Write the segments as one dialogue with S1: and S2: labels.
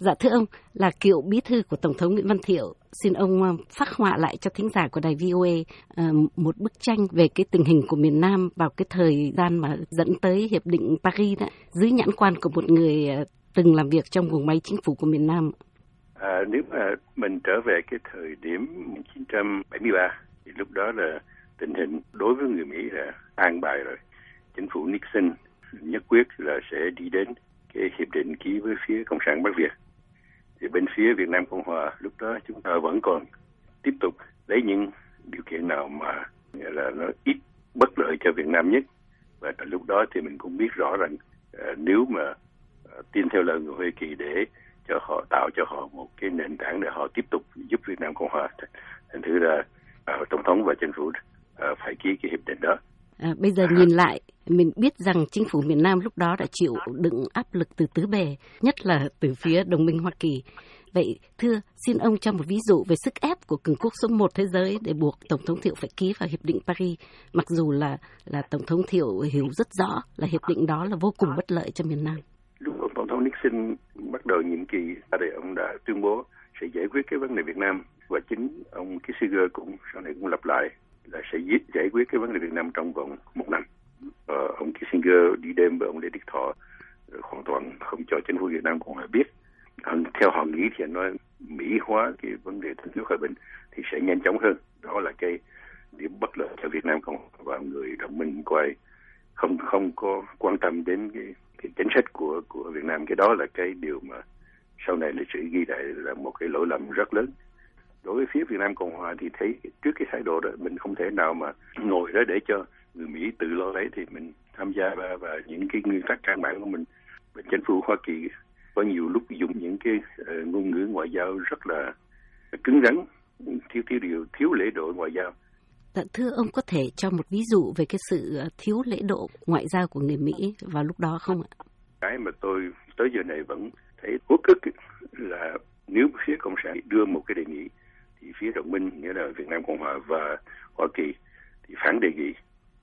S1: Dạ thưa ông, là cựu bí thư của Tổng thống Nguyễn Văn Thiệu, xin ông ờ, phát họa lại cho thính giả của đài VOA ờ, một bức tranh về cái tình hình của miền Nam vào cái thời gian mà dẫn tới Hiệp định Paris đó, dưới nhãn quan của một người ờ, từng làm việc trong vùng máy chính phủ của miền Nam.
S2: À, nếu mà mình trở về cái thời điểm 1973 thì lúc đó là tình hình đối với người Mỹ là an bài rồi. Chính phủ Nixon nhất quyết là sẽ đi đến cái hiệp định ký với phía Cộng sản Bắc Việt. Thì bên phía Việt Nam Cộng Hòa lúc đó chúng ta vẫn còn tiếp tục lấy những điều kiện nào mà là nó ít bất lợi cho Việt Nam nhất. Và lúc đó thì mình cũng biết rõ rằng uh, nếu mà uh, tin theo lời người Hoa Kỳ để cho họ tạo cho họ một cái nền tảng để họ tiếp tục giúp Việt Nam Cộng Hòa. Thành thử là uh, ờ, Tổng thống và chính phủ uh, phải ký cái hiệp định đó.
S1: À, bây giờ nhìn lại, mình biết rằng chính phủ miền Nam lúc đó đã chịu đựng áp lực từ tứ bề, nhất là từ phía đồng minh Hoa Kỳ. Vậy thưa, xin ông cho một ví dụ về sức ép của cường quốc số một thế giới để buộc Tổng thống Thiệu phải ký vào Hiệp định Paris, mặc dù là là Tổng thống Thiệu hiểu rất rõ là hiệp định đó là vô cùng bất lợi cho miền Nam.
S2: Lúc ông Tổng thống Nixon bắt đầu nhiệm kỳ, ở đây ông đã tuyên bố sẽ giải quyết cái vấn đề Việt Nam và chính ông Kissinger cũng sau này cũng lặp lại là sẽ giết giải quyết cái vấn đề Việt Nam trong vòng một năm. Ờ, ông Kissinger đi đêm với ông Lê Đức Thọ ờ, hoàn toàn không cho chính phủ Việt Nam cũng biết. Theo họ nghĩ thì nói mỹ hóa cái vấn đề thành nước hòa bình thì sẽ nhanh chóng hơn. Đó là cái điểm bất lợi cho Việt Nam cộng và người đồng minh quay không không có quan tâm đến cái, cái chính sách của của Việt Nam cái đó là cái điều mà sau này lịch sử ghi lại là một cái lỗi lầm rất lớn đối với phía Việt Nam Cộng Hòa thì thấy trước cái thái độ đó mình không thể nào mà ngồi đó để cho người Mỹ tự lo lấy thì mình tham gia và, và những cái nguyên tắc căn bản của mình bên chính phủ Hoa Kỳ có nhiều lúc dùng những cái uh, ngôn ngữ ngoại giao rất là cứng rắn thiếu thiếu điều thiếu lễ độ ngoại giao
S1: Dạ, thưa ông có thể cho một ví dụ về cái sự ờ, thiếu lễ độ ngoại giao của người Mỹ vào lúc đó không ạ?
S2: Cái mà tôi tới giờ này vẫn thấy uất ức là nếu phía cộng sản đưa một cái đề nghị thì phía đồng minh, nghĩa là Việt Nam Cộng Hòa và Hoa Kỳ, thì phản đề nghị.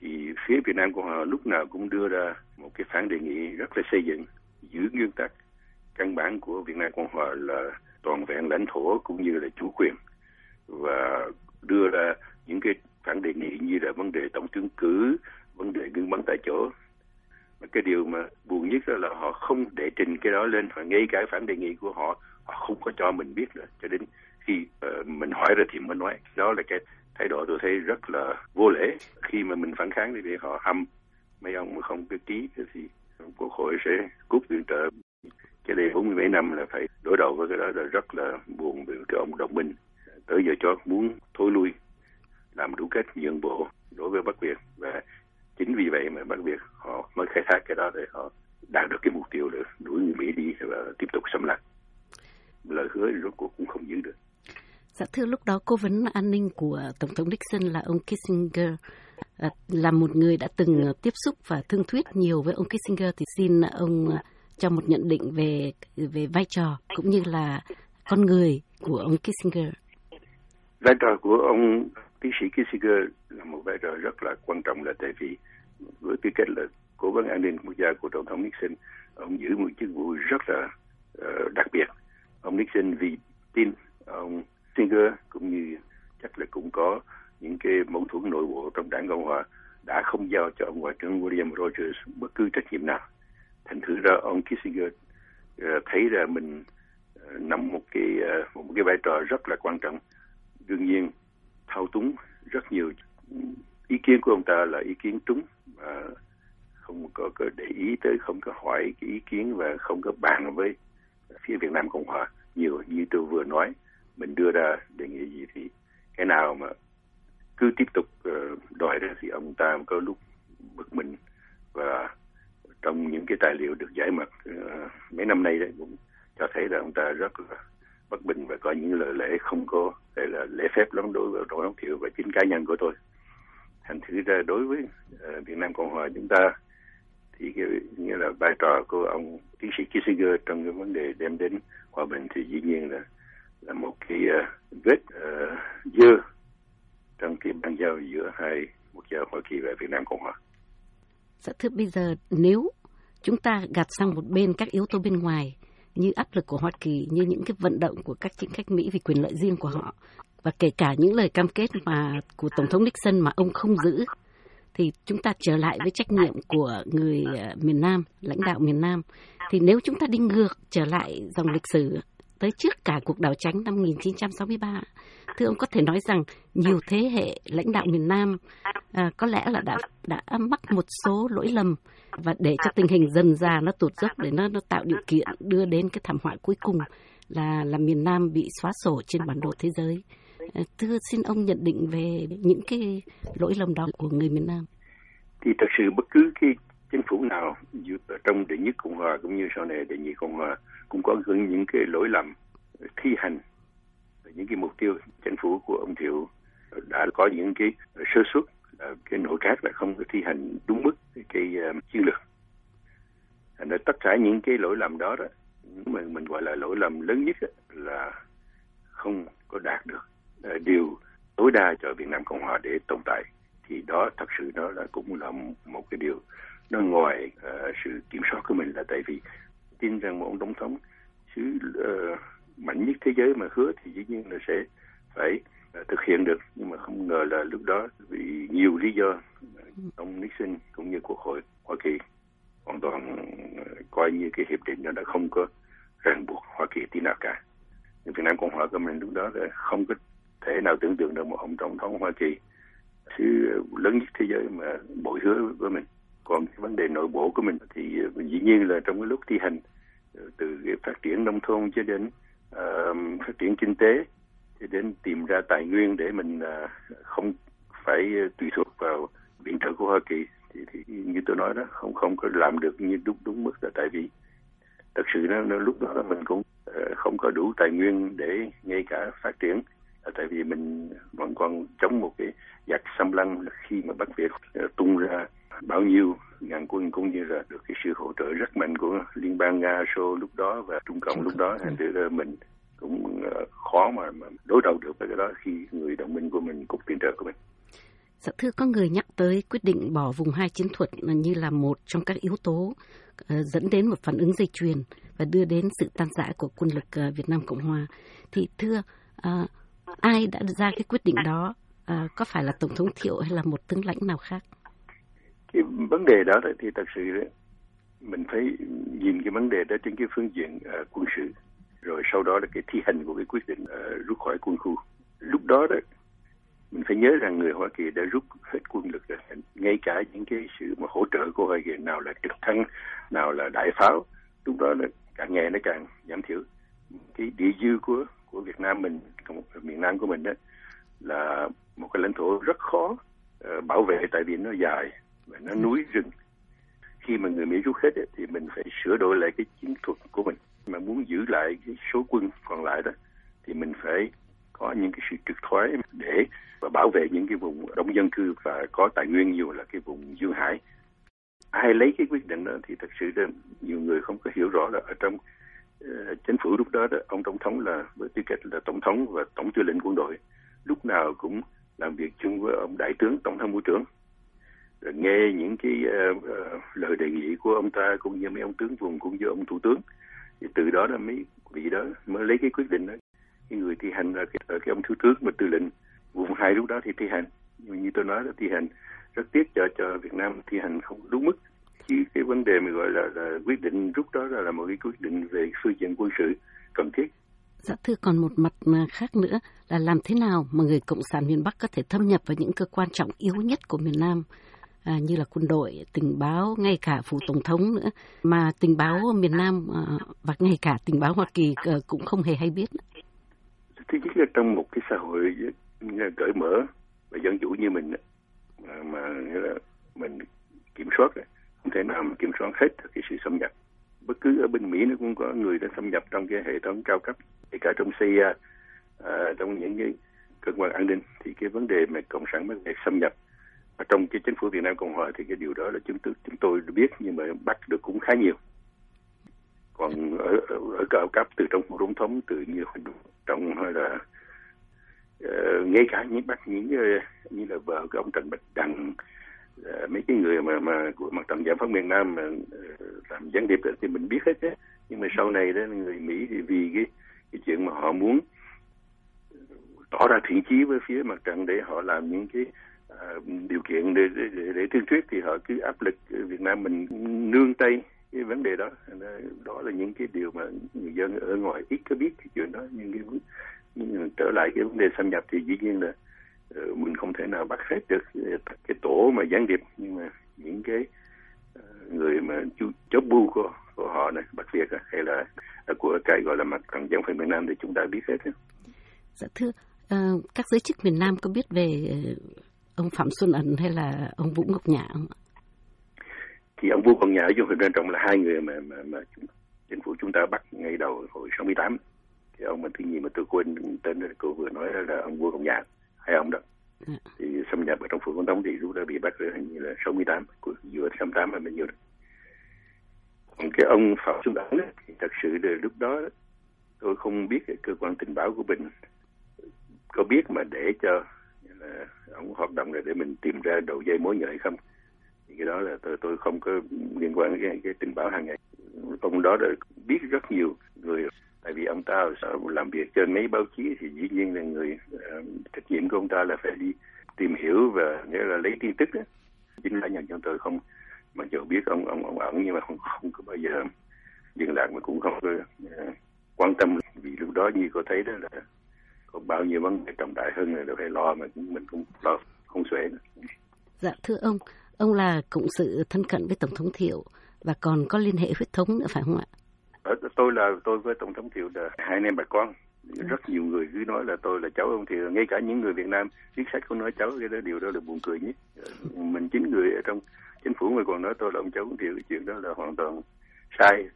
S2: Thì phía Việt Nam Cộng Hòa lúc nào cũng đưa ra một cái phản đề nghị rất là xây dựng, giữ nguyên tắc. Căn bản của Việt Nam Cộng Hòa là toàn vẹn lãnh thổ cũng như là chủ quyền. Và đưa ra những cái phản đề nghị như là vấn đề tổng tuyển cử vấn đề ngưng bắn tại chỗ. Cái điều mà buồn nhất là họ không đệ trình cái đó lên, và ngay cả phản đề nghị của họ họ không có cho mình biết nữa. Cho đến khi uh, mình hỏi rồi thì mới nói. Đó là cái thái độ tôi thấy rất là vô lễ. Khi mà mình phản kháng thì bị họ hâm. Mấy ông mà không có ký thì quốc hội sẽ cút viện trợ. Cái đây 47 năm là phải đối đầu với cái đó là rất là buồn vì cái ông đồng minh tới giờ cho muốn thối lui làm đủ cách nhượng bộ đối với Bắc Việt. Và chính vì vậy mà Bắc Việt họ mới khai thác cái đó để họ đạt được cái mục tiêu là đuổi người Mỹ đi và tiếp tục xâm lăng. Lời hứa rốt cuộc cũng không giữ được.
S1: Dạ thưa lúc đó cố vấn an ninh của Tổng thống Nixon là ông Kissinger à, là một người đã từng à, tiếp xúc và thương thuyết nhiều với ông Kissinger thì xin ông à, cho một nhận định về về vai trò cũng như là con người của ông Kissinger.
S2: Vai trò của ông tiến sĩ Kissinger là một vai trò rất là quan trọng là tại vì với tư cách là cố vấn an ninh quốc gia của tổng thống Nixon, ông giữ một chức vụ rất là uh, đặc biệt. Ông Nixon vì tin ông Singer cũng như chắc là cũng có những cái mâu thuẫn nội bộ trong đảng Cộng hòa đã không giao cho ông ngoại trưởng William Rogers bất cứ trách nhiệm nào. Thành thử ra ông Kissinger ờ, thấy ra mình nằm nắm một cái ờ, một cái vai trò rất là quan trọng. Đương nhiên thao túng rất nhiều ý kiến của ông ta là ý kiến trúng và không có, có để ý tới không có hỏi cái ý kiến và không có bàn với phía Việt Nam Cộng hòa nhiều như tôi vừa nói mình đưa ra đề nghị gì thì cái nào mà cứ tiếp tục ờ, đòi ra thì ông ta có lúc bực mình. Và trong những cái tài liệu được giải mật ờ, mấy năm nay đấy cũng cho thấy là ông ta rất là bất bình và có những lời lẽ không có đây là lễ phép lắm đối với tổng thống thiệu và chính cá nhân của tôi. Thành thử ra đối với ờ, Việt Nam Cộng hòa chúng ta thì cái như là vai trò của ông tiến sĩ Kissinger trong cái vấn đề đem đến hòa bình thì dĩ nhiên là là một cái uh, ờ, vết uh, dơ trong cái bàn giao giữa hai quốc gia Hoa Kỳ và Việt Nam Cộng Hòa.
S1: Dạ thưa bây giờ nếu chúng ta gạt sang một bên các yếu tố bên ngoài như áp lực của Hoa Kỳ, như những cái vận động của các chính khách Mỹ vì quyền lợi riêng của họ và kể cả những lời cam kết mà của Tổng thống Nixon mà ông không giữ thì chúng ta trở lại với trách nhiệm của người ờ, miền Nam, lãnh đạo miền Nam. Thì nếu chúng ta đi ngược trở lại dòng lịch sử tới trước cả cuộc đảo tránh năm 1963, thưa ông có thể nói rằng nhiều thế hệ lãnh đạo miền Nam à, có lẽ là đã đã mắc một số lỗi lầm và để cho tình hình dần già nó tụt dốc để nó nó tạo điều kiện đưa đến cái thảm họa cuối cùng là là miền Nam bị xóa sổ trên bản đồ thế giới. À, thưa xin ông nhận định về những cái lỗi lầm đó của người miền Nam.
S2: Thì thật sự bất cứ cái chính phủ nào trong đệ nhất cộng hòa cũng như sau này đệ nhị cộng hòa cũng có những cái lỗi lầm thi hành. Những cái mục tiêu chính phủ của ông Thiệu đã có những cái sơ suất à, cái nội các là không có thi hành đúng mức cái, uh, chiến lược. Nên tất cả những cái lỗi lầm đó đó mình mình gọi là lỗi lầm lớn nhất là không có đạt được à, điều tối đa cho Việt Nam Cộng Hòa để tồn tại. Thì đó thật sự đó là cũng là một cái điều nó ngoài uh, sự kiểm soát của mình là tại vì tin rằng một ông tổng thống xứ uh, mạnh nhất thế giới mà hứa thì dĩ nhiên là sẽ phải uh, thực hiện được. Nhưng mà không ngờ là lúc đó vì nhiều lý do ông Nixon cũng như quốc hội Hoa Kỳ hoàn toàn ờ, coi như cái hiệp định đó đã không có ràng buộc Hoa Kỳ tí nào cả. Nhưng Việt Nam Cộng hòa của mình lúc đó là không có thể nào tưởng tượng được một ông tổng thống Hoa Kỳ thứ lớn nhất thế giới mà bội hứa với mình còn cái vấn đề nội bộ của mình thì ờ, dĩ nhiên là trong cái lúc thi hành ờ, từ phát triển nông thôn cho đến uh, phát triển kinh tế cho đến tìm ra tài nguyên để mình uh, không phải tùy thuộc vào viện trợ của Hoa Kỳ thì, thì như tôi nói đó không không có làm được như đúng đúng mức là tại vì thật sự nó, nó lúc đó mình cũng uh, không có đủ tài nguyên để ngay cả phát triển. Là tại vì mình vẫn còn chống một cái giặc xâm lăng khi mà Bắc Việt uh, tung ra bao nhiêu ngàn quân cũng như là được cái sự hỗ trợ rất mạnh của liên bang nga xô lúc đó và trung cộng lúc đó thành thử mình cũng ờ, khó mà, mà đối đầu được với cái đó khi người đồng minh của mình cục viện trợ của mình
S1: Dạ thưa có người nhắc tới quyết định bỏ vùng hai chiến thuật như là một trong các yếu tố uh, dẫn đến một phản ứng dây chuyền và đưa đến sự tan rã của quân lực uh, Việt Nam Cộng Hòa. Thì thưa ai đã ra cái quyết định đó? Có phải là Tổng thống Thiệu hay là một tướng lãnh nào khác?
S2: Cái vấn đề đó thì thật sự mình phải nhìn cái vấn đề đó trên cái phương diện uh, quân sự. Rồi sau đó là cái thi hành của cái quyết định uh, rút khỏi quân khu. Lúc đó đó mình phải nhớ rằng người Hoa Kỳ đã rút hết quân lực rồi. Ngay cả những cái sự mà hỗ trợ của Hoa Kỳ nào là trực thăng nào là đại pháo lúc đó là càng ngày nó càng giảm thiểu. Cái địa dư của của Việt Nam mình miền Nam của mình đó là một cái lãnh thổ rất khó uh, bảo vệ tại vì nó dài và nó núi rừng. Khi mà người Mỹ rút hết ấy, thì mình phải sửa đổi lại cái chiến thuật của mình. Mà muốn giữ lại cái số quân còn lại đó thì mình phải có những cái sự trực thoái để và bảo vệ những cái vùng đông dân cư và có tài nguyên nhiều là cái vùng dương hải. Ai lấy cái quyết định đó thì thật sự là nhiều người không có hiểu rõ là ở trong uh, chính phủ lúc đó, đó ông tổng thống là với tư cách là tổng thống và tổng tư lệnh quân đội lúc nào cũng làm việc chung với ông đại tướng tổng tham mưu trưởng nghe những cái uh, lời đề nghị của ông ta cũng như mấy ông tướng vùng cũng như ông thủ tướng. Thì từ đó là mấy vị đó mới lấy cái quyết định đó. Cái người thi hành là cái, ờ, cái ông thiếu tướng mà tư lệnh vùng hai lúc đó thì thi hành. Nhưng như tôi nói là thi hành rất tiếc cho cho Việt Nam thi hành không đúng mức. Chứ cái vấn đề mà gọi là, là quyết định rút đó là, là một cái quyết định về phương diện quân sự cần thiết.
S1: Dạ thưa còn một mặt mà khác nữa là làm thế nào mà người Cộng sản miền Bắc có thể thâm nhập vào những cơ quan trọng yếu nhất của miền Nam? À, như là quân đội, tình báo, ngay cả phủ tổng thống nữa. Mà tình báo miền Nam à, và ngay cả tình báo Hoa Kỳ à, cũng không hề hay biết.
S2: Thứ nhất là trong một cái xã hội cởi mở và dân chủ như mình mà, mà là mình kiểm soát không thể nào mà kiểm soát hết cái sự xâm nhập. Bất cứ ở bên Mỹ nó cũng có người đã xâm nhập trong cái hệ thống cao cấp kể cả trong CIA à, trong những cái cơ quan an ninh. Thì cái vấn đề mà cộng sản vấn đề xâm nhập và trong cái chính phủ Việt Nam Cộng Hòa thì cái điều đó là chúng tôi chúng tôi biết nhưng mà bắt được cũng khá nhiều. Còn ở ở, ở cao cấp từ trong phủ tổng thống từ như trong hay là uh, ngay cả những bắt những ờ, như là vợ của ông Trần Bạch Đằng uh, mấy cái người mà mà của mặt trận giải phóng miền Nam mà uh, làm gián điệp thì mình biết hết đấy nhưng mà sau này đó người Mỹ thì vì cái cái chuyện mà họ muốn tỏ ra thiện chí với phía mặt trận để họ làm những cái À, điều kiện để, để, để, để thương thuyết thì họ cứ áp lực Việt Nam mình nương tay cái vấn đề đó. Đó là những cái điều mà người dân ở ngoài ít có biết cái chuyện đó. Nhưng cái nhưng trở lại cái vấn đề xâm nhập thì dĩ nhiên là ờ, mình không thể nào bắt hết được cái tổ mà gián điệp. Nhưng mà những cái ờ, người mà chú chốt bu của của họ này bắt việc hay là à, của cái gọi là mặt trận dân phần miền Nam thì chúng ta biết hết.
S1: Dạ thưa, ờ, các giới chức miền Nam có biết về ông Phạm Xuân Ẩn hay là ông Vũ Ngọc Nhã không ạ?
S2: Thì ông Vũ Ngọc Nhã với ông Phạm Trọng là hai người mà mà, mà chính phủ chúng ta bắt ngay đầu hồi 68 thì ông mà thứ nhì mà tôi quên tên cô vừa nói là ông Vũ Ngọc Nhã hai ông đó à. thì xâm nhập ở trong phủ Công Tống thì lúc đó bị bắt hình như là 68 của giữa 68 hay bao nhiêu đó còn cái ông Phạm Xuân Ẩn thì thật sự là lúc đó tôi không biết cái cơ quan tình báo của mình có biết mà để cho là ông hoạt động này để mình tìm ra đầu dây mối nhạy không? Thì cái đó là tôi tôi không có liên quan đến cái, cái tình báo hàng ngày. Ông đó đã biết rất nhiều người. Tại vì ông ta làm việc trên mấy báo chí thì dĩ nhiên là người uh, trách nhiệm của ông ta là phải đi tìm hiểu và nghĩa là lấy tin tức đó. Chính là nhận cho tôi không mặc dù biết ông ông ông ẩn nhưng mà không không có bao giờ dừng lại mà cũng không có uh, quan tâm. Vì lúc đó như cô thấy đó là có bao nhiêu vấn đề trọng đại hơn là phải lo mà mình cũng lo không xuể nữa.
S1: Dạ thưa ông, ông là cộng sự thân cận với tổng thống Thiệu và còn có liên hệ huyết thống nữa phải không ạ?
S2: Ờ, tôi là tôi với tổng thống Thiệu là hai anh em bà con. Rất nhiều người cứ nói là tôi là cháu ông Thiệu, ngay cả những người Việt Nam viết sách cũng nói cháu cái đó điều đó là buồn cười nhất. Mình chính người ở trong chính phủ mà còn nói tôi là ông cháu ông Thiệu, cái chuyện đó là hoàn toàn sai.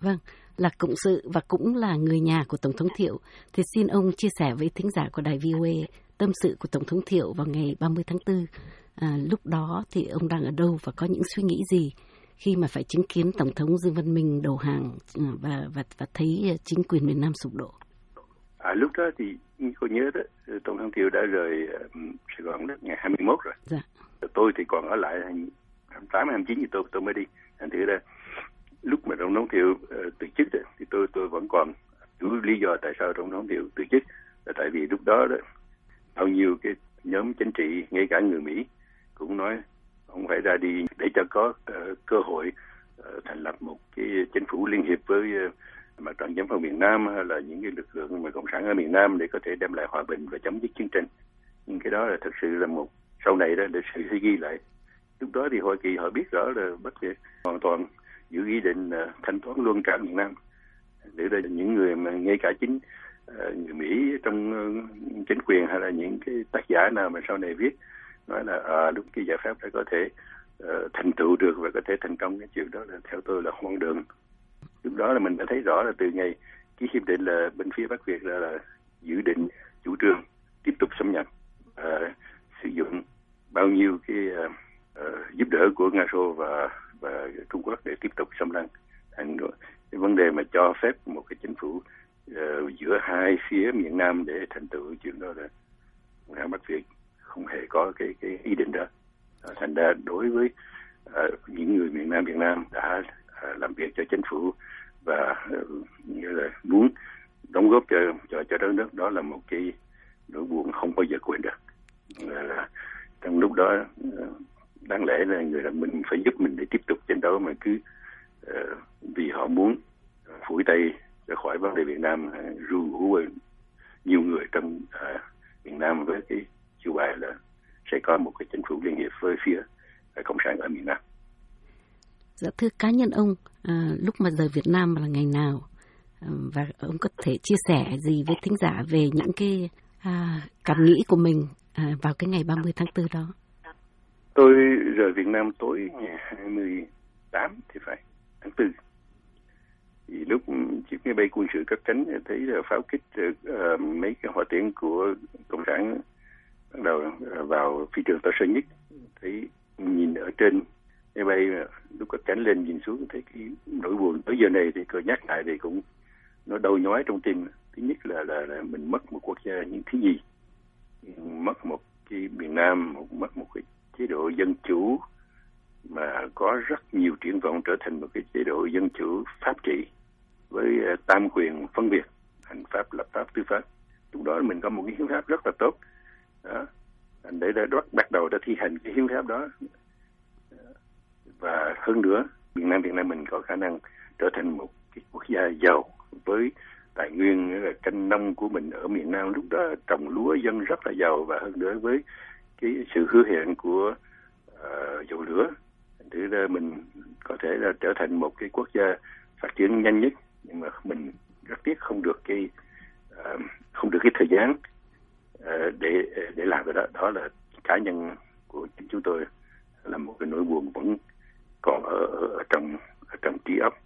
S1: Vâng, là cộng sự và cũng là người nhà của Tổng thống Thiệu, thì xin ông chia sẻ với thính giả của đài VOA tâm sự của Tổng thống Thiệu vào ngày 30 tháng 4. À, lúc đó thì ông đang ở đâu và có những suy nghĩ gì khi mà phải chứng kiến Tổng thống Dương Văn Minh đầu hàng à, và và và thấy chính quyền miền Nam sụp đổ?
S2: À, lúc đó thì cô nhớ đó, Tổng thống Thiệu đã rời um, Sài Gòn đất ngày 21 rồi. Dạ. Tôi thì còn ở lại 28, 29 thì tôi tôi mới đi. Thành thử ra lúc mà tổng thống thiệu uh, ờ, từ chức đó, thì tôi tôi vẫn còn đủ lý do tại sao tổng thống thiệu từ chức là tại vì lúc đó đó bao nhiêu cái nhóm chính trị ngay cả người mỹ cũng nói ông phải ra đi để cho có uh, cơ hội uh, thành lập một cái chính phủ liên hiệp với uh, mặt trận giải phóng miền Nam hay là những cái lực lượng mà cộng sản ở miền Nam để có thể đem lại hòa bình và chấm dứt chiến tranh. Nhưng cái đó là thực sự là một sau này đó lịch sử sẽ ghi lại. Lúc đó thì Hoa Kỳ họ biết rõ là bất kỳ hoàn toàn giữ ý định uh, thanh toán luôn cả miền Nam. Để đây những người mà ngay cả chính uh, người Mỹ trong uh, chính quyền hay là những cái tác giả nào mà sau này viết nói là à, lúc cái giải pháp đã có thể uh, thành tựu được và có thể thành công. Cái chuyện đó là theo tôi là hoang đường. Lúc đó là mình đã thấy rõ là từ ngày ký hiệp định là bên phía Bắc Việt là, là dự định chủ trương tiếp tục xâm nhập uh, sử dụng bao nhiêu cái uh, uh, giúp đỡ của Nga Xô và và Trung Quốc để tiếp tục xâm lăng. Thành cái vấn đề mà cho phép một cái chính phủ uh, giữa hai phía miền Nam để thành tựu chuyện đó là Nga Bắc Việt không hề có cái cái ý định đó. Uh, thành ra đối với uh, những người miền Nam Việt Nam đã uh, làm việc cho chính phủ và uh, như là muốn đóng góp cho cho cho đất nước đó là một cái nỗi buồn không bao giờ quên được. Uh, trong lúc đó uh, đáng lẽ là người là mình phải giúp mình để tiếp tục chiến đấu mà cứ uh, vì họ muốn ờ, phủi tay ra khỏi vấn đề Việt Nam uh, ru hú nhiều người trong uh, Việt Nam với cái chiêu bài là sẽ có một cái chính phủ liên hiệp với phía cộng sản ở miền Nam.
S1: Dạ thưa cá nhân ông, à, lúc mà rời Việt Nam là ngày nào à, và ông có thể chia sẻ gì với thính giả về những cái à, cảm nghĩ của mình à, vào cái ngày 30 tháng 4 đó?
S2: Tôi rời Việt Nam tối ngày 28 thì phải, tháng 4. Thì lúc chiếc máy bay quân sự cất cánh thấy là pháo kích uh, mấy cái hỏa tiễn của Cộng sản bắt đầu ờ, vào phi trường Tân Sơn Nhất. Thấy nhìn ở trên máy bay lúc cất cánh lên nhìn xuống thấy cái nỗi buồn tới giờ này thì cứ nhắc lại thì cũng nó đau nhói trong tim thứ nhất là là, là mình mất một quốc gia những thứ gì mất một cái miền Nam một mất một cái chế độ dân chủ mà có rất nhiều triển vọng trở thành một cái chế độ dân chủ pháp trị với ờ, tam quyền phân biệt, hành pháp, lập pháp tư pháp. Lúc đó mình có một cái hiến pháp rất là tốt. Đó. Để đã bắt đầu đã thi hành cái hiến pháp đó. Và hơn nữa, Việt Nam Việt Nam mình có khả năng trở thành một cái quốc gia giàu với tài nguyên là canh nông của mình ở miền Nam. Lúc đó trồng lúa dân rất là giàu và hơn nữa với cái sự hứa hẹn của uh, dầu lửa. Để là mình có thể là trở thành một cái quốc gia phát triển nhanh nhất nhưng mà mình rất tiếc không được cái uh, không được cái thời gian uh, để để làm cái đó. Đó là cá nhân của chính chúng tôi là một cái nỗi buồn vẫn còn ở, ở, ở trong ở trong trí óc.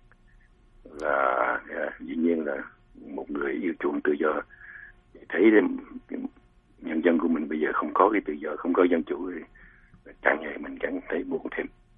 S2: Là uh, dĩ nhiên là một người yêu chuộng tự do. Thấy nhân dân của mình bây giờ không có cái tự do, không có dân chủ thì càng ngày mình càng thấy buồn thêm.